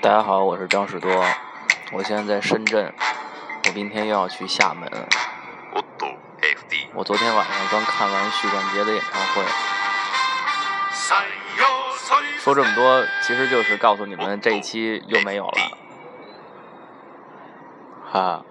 大家好我是张士多。我现在在深圳我明天又要去厦门。我昨天晚上刚看完许冠杰的演唱会。说这么多其实就是告诉你们这一期又没有了。哈。